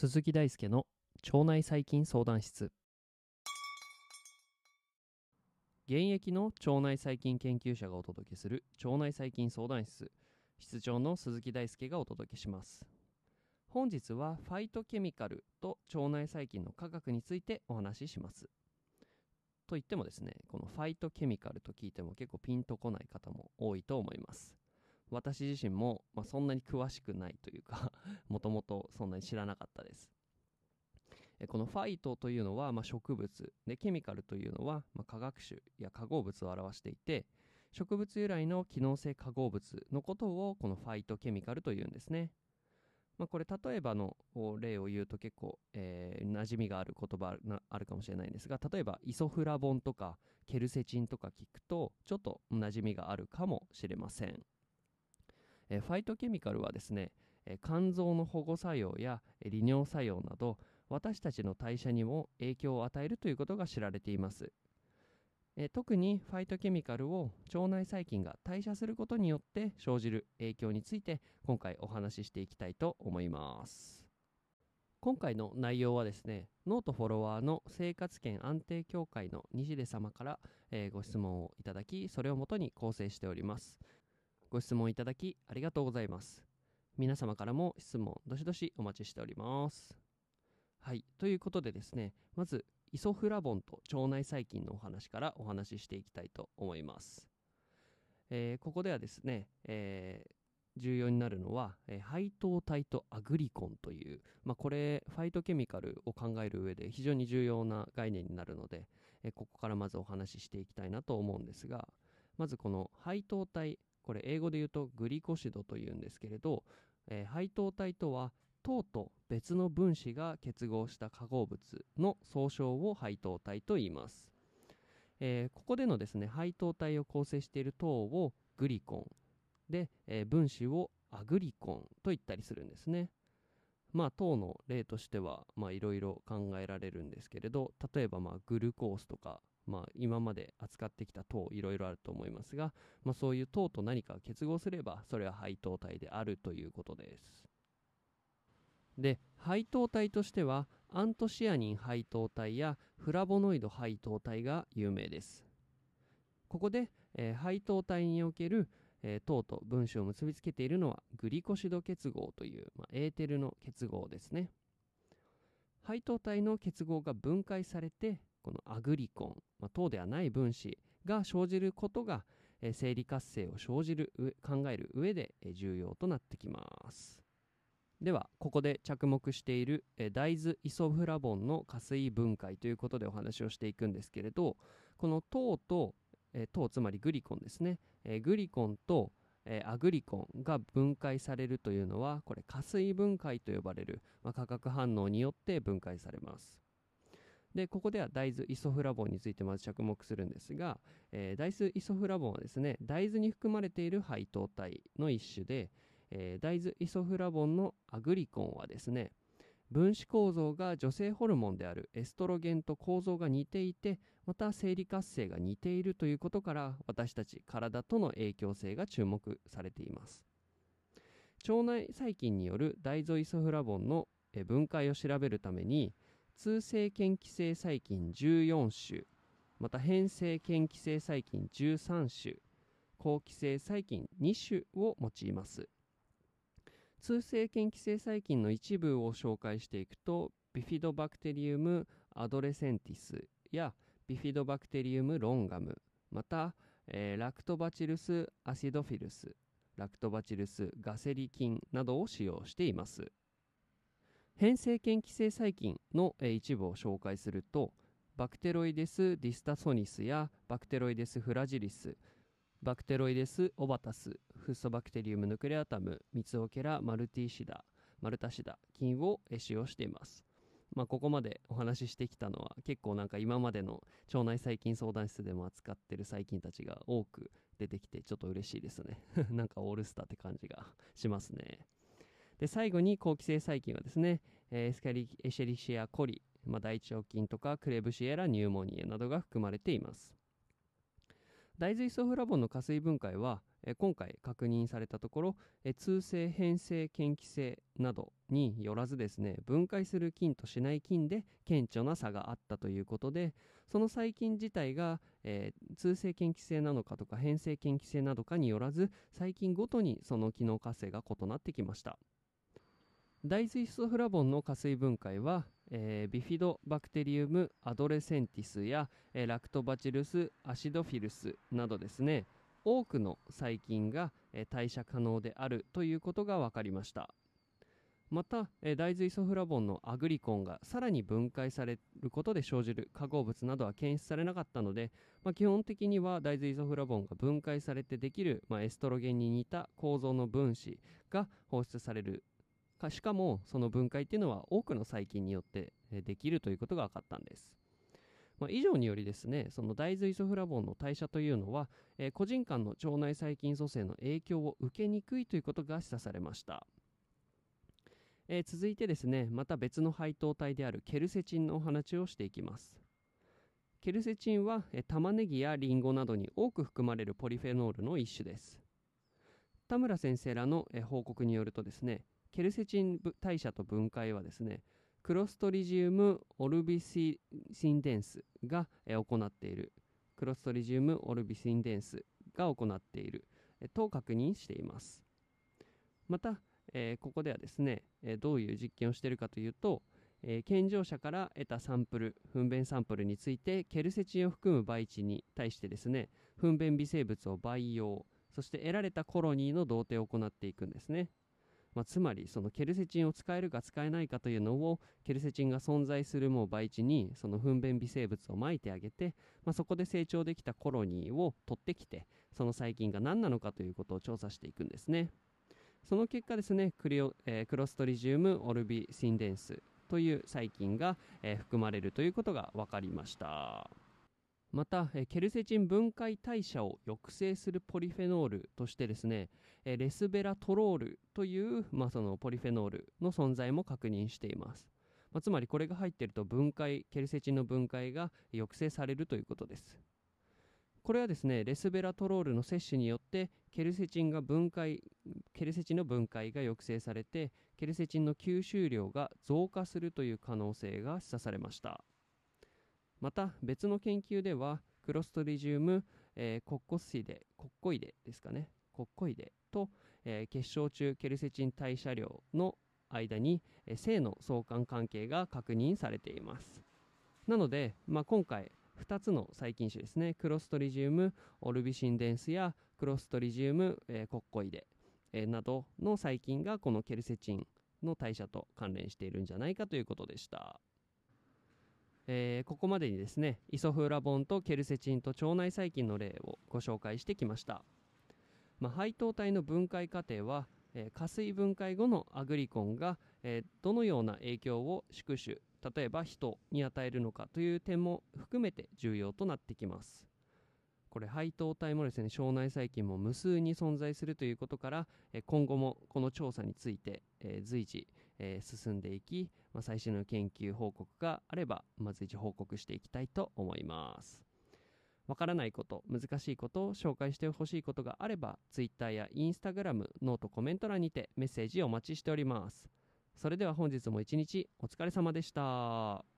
鈴木大輔の腸内細菌相談室。現役の腸内細菌研究者がお届けする腸内細菌相談室。室長の鈴木大輔がお届けします。本日はファイトケミカルと腸内細菌の科学についてお話しします。と言ってもですねこのファイトケミカルと聞いても結構ピンとこない方も多いと思います。私自身も、まあ、そんなに詳しくないというか もともとそんなに知らなかったです。このファイトというのはま植物。でケミカルというのはま化学種や化合物を表していて植物由来の機能性化合物のことをこのファイトケミカルというんですね。まあ、これ例えばの例を言うと結構、えー、馴染みがある言葉あるかもしれないんですが例えばイソフラボンとかケルセチンとか聞くとちょっと馴染みがあるかもしれません。えファイトケミカルはですね、え肝臓の保護作用や利尿作用など私たちの代謝にも影響を与えるということが知られています。え特にファイトケミカルを腸内細菌が代謝することによって生じる影響について今回お話ししていきたいと思います今回の内容はですねノートフォロワーの生活圏安定協会の西出様から、えー、ご質問をいただきそれをもとに構成しておりますご質問いただきありがとうございます。皆様からも質問どしどしお待ちしております。はい。ということでですね、まずイソフラボンと腸内細菌のお話からお話ししていきたいと思います。えー、ここではですね、えー重要になるのは、えー、配糖体とアグリコンという、まあ、これファイトケミカルを考える上で非常に重要な概念になるので、えー、ここからまずお話ししていきたいなと思うんですがまずこの配糖体これ英語で言うとグリコシドというんですけれど、えー、配糖体とは糖と別の分子が結合した化合物の総称を配糖体と言います、えー、ここでのですね配糖体を構成している糖をグリコンで、えー、分子をアグリコンと言ったりするんですねまあ糖の例としてはいろいろ考えられるんですけれど例えばまあグルコースとかまあ、今まで扱ってきた糖いろいろあると思いますが、まあ、そういう糖と何か結合すればそれは配糖体であるということです。で配糖体としてはアントシアニン配糖体やフラボノイド配糖体が有名です。ここで、えー、配糖体における、えー、糖と分子を結びつけているのはグリコシド結合という、まあ、エーテルの結合ですね。配糖体の結合が分解されてこのアグリコン、まあ、糖ではない分子が生じることが、えー、生理活性を生じる考える上で、えー、重要となってきますではここで着目している、大豆イソフラボンの加水分解ということでお話をしていくんですけれどこの糖と、糖つまりグリコンですね、グリコンとアグリコンが分解されるというのはこれ加水分解と呼ばれる、化学反応によって分解されます。でここでは大豆イソフラボンについてまず着目するんですが、大豆イソフラボンはですね大豆に含まれている配糖体の一種で、えー、大豆イソフラボンのアグリコンはですね分子構造が女性ホルモンであるエストロゲンと構造が似ていてまた生理活性が似ているということから私たち体との影響性が注目されています。腸内細菌による大豆イソフラボンの分解を調べるために通性嫌気性細菌14種また変性嫌気性細菌13種好気性細菌2種を用います。通性嫌気性細菌の一部を紹介していくとビフィドバクテリウムアドレセンティスやビフィドバクテリウムロンガムまた、えー、ラクトバチルスアシドフィルスラクトバチルスガセリ菌などを使用しています。偏性嫌気性細菌の、え一部を紹介するとバクテロイデス・ディスタソニスやバクテロイデス・フラジリスバクテロイデス・オバタスフソバクテリウム・ヌクレアタムミツオケラ・マルティシダマルタシダ菌を使用しています。まあ、ここまでお話ししてきたのは結構なんか今までの腸内細菌相談室でも扱ってる細菌たちが多く出てきてちょっと嬉しいですね。なんかオールスターって感じがしますね。で最後に好気性細菌はですね、えー、エスカリエシェリシアコリまあ、大腸菌とかクレブシエラニューモニエなどが含まれています。大豆イソフラボンの加水分解はえ今回確認されたところえ通性変性嫌気性などによらずですね分解する菌としない菌で顕著な差があったということでその細菌自体が、えー、通性嫌気性なのかとか変性嫌気性などかによらず細菌ごとにその機能活性が異なってきました。大豆イソフラボンの加水分解は、えー、ビフィドバクテリウムアドレセンティスや、えー、ラクトバチルスアシドフィルスなどですね。多くの細菌が、えー、代謝可能であるということが分かりました。また、えー、大豆イソフラボンのアグリコンがさらに分解されることで生じる化合物などは検出されなかったので、まあ、基本的には大豆イソフラボンが分解されてできる、まあ、エストロゲンに似た構造の分子が放出されるかしかもその分解っていうのは多くの細菌によってできるということが分かったんです。まあ、以上によりですねその大豆イソフラボンの代謝というのは、えー、個人間の腸内細菌組成の影響を受けにくいということが示唆されました、えー、続いてですねまた別の配糖体であるケルセチンのお話をしていきます。ケルセチンは、え、玉ねぎやリンゴなどに多く含まれるポリフェノールの一種です。田村先生らの、え、報告によるとですねケルセチン代謝と分解はですねクロストリジウムオルビシンデンスが、え、行っている。クロストリジウムオルビシンデンスが行っている、え、と確認しています。また、えー、ここではですね、えどういう実験をしているかというと、え健常者から得たサンプル糞便サンプルについてケルセチンを含む培地に対してですね糞便微生物を培養そして得られたコロニーの同定を行っていくんですね。まあ、つまりそのケルセチンを使えるか使えないかというのをケルセチンが存在するもう培地にその糞便微生物をまいてあげて、まあ、そこで成長できたコロニーを取ってきてその細菌が何なのかということを調査していくんですね。その結果ですねクリオ、えー、クロストリジウムオルビシンデンスという細菌が、えー、含まれるということが分かりました。また、ケルセチン分解代謝を抑制するポリフェノールとしてですね、レスベラトロールという、まあ、そのポリフェノールの存在も確認しています。まあ、つまりこれが入っていると分解、ケルセチンの分解が抑制されるということです。これはですね、レスベラトロールの摂取によってケルセチンが分解、ケルセチンの分解が抑制されて、ケルセチンの吸収量が増加するという可能性が示唆されました。また別の研究ではクロストリジウム、えー、コッコスイデコッコイデですかね。コッコイデと、えー、結晶中ケルセチン代謝量の間に、えー、性の相関関係が確認されています。なので、まあ、今回2つの細菌種ですね。クロストリジウムオルビシンデンスやクロストリジウム、えー、コッコイデ、えー、などの細菌がこのケルセチンの代謝と関連しているんじゃないかということでした。えー、ここまでにですねイソフラボンとケルセチンと腸内細菌の例をご紹介してきました、まあ、配糖体の分解過程は、えー、加水分解後のアグリコンが、えー、どのような影響を宿主例えば人に与えるのかという点も含めて重要となってきます。これ配糖体もですね腸内細菌も無数に存在するということから今後もこの調査について、随時、進んでいき、まあ、最新の研究報告があれば、まず一報告していきたいと思います。わからないこと、難しいことを紹介してほしいことがあれば、Twitter や Instagram、ノートコメント欄にてメッセージをお待ちしております。それでは本日も一日お疲れ様でした。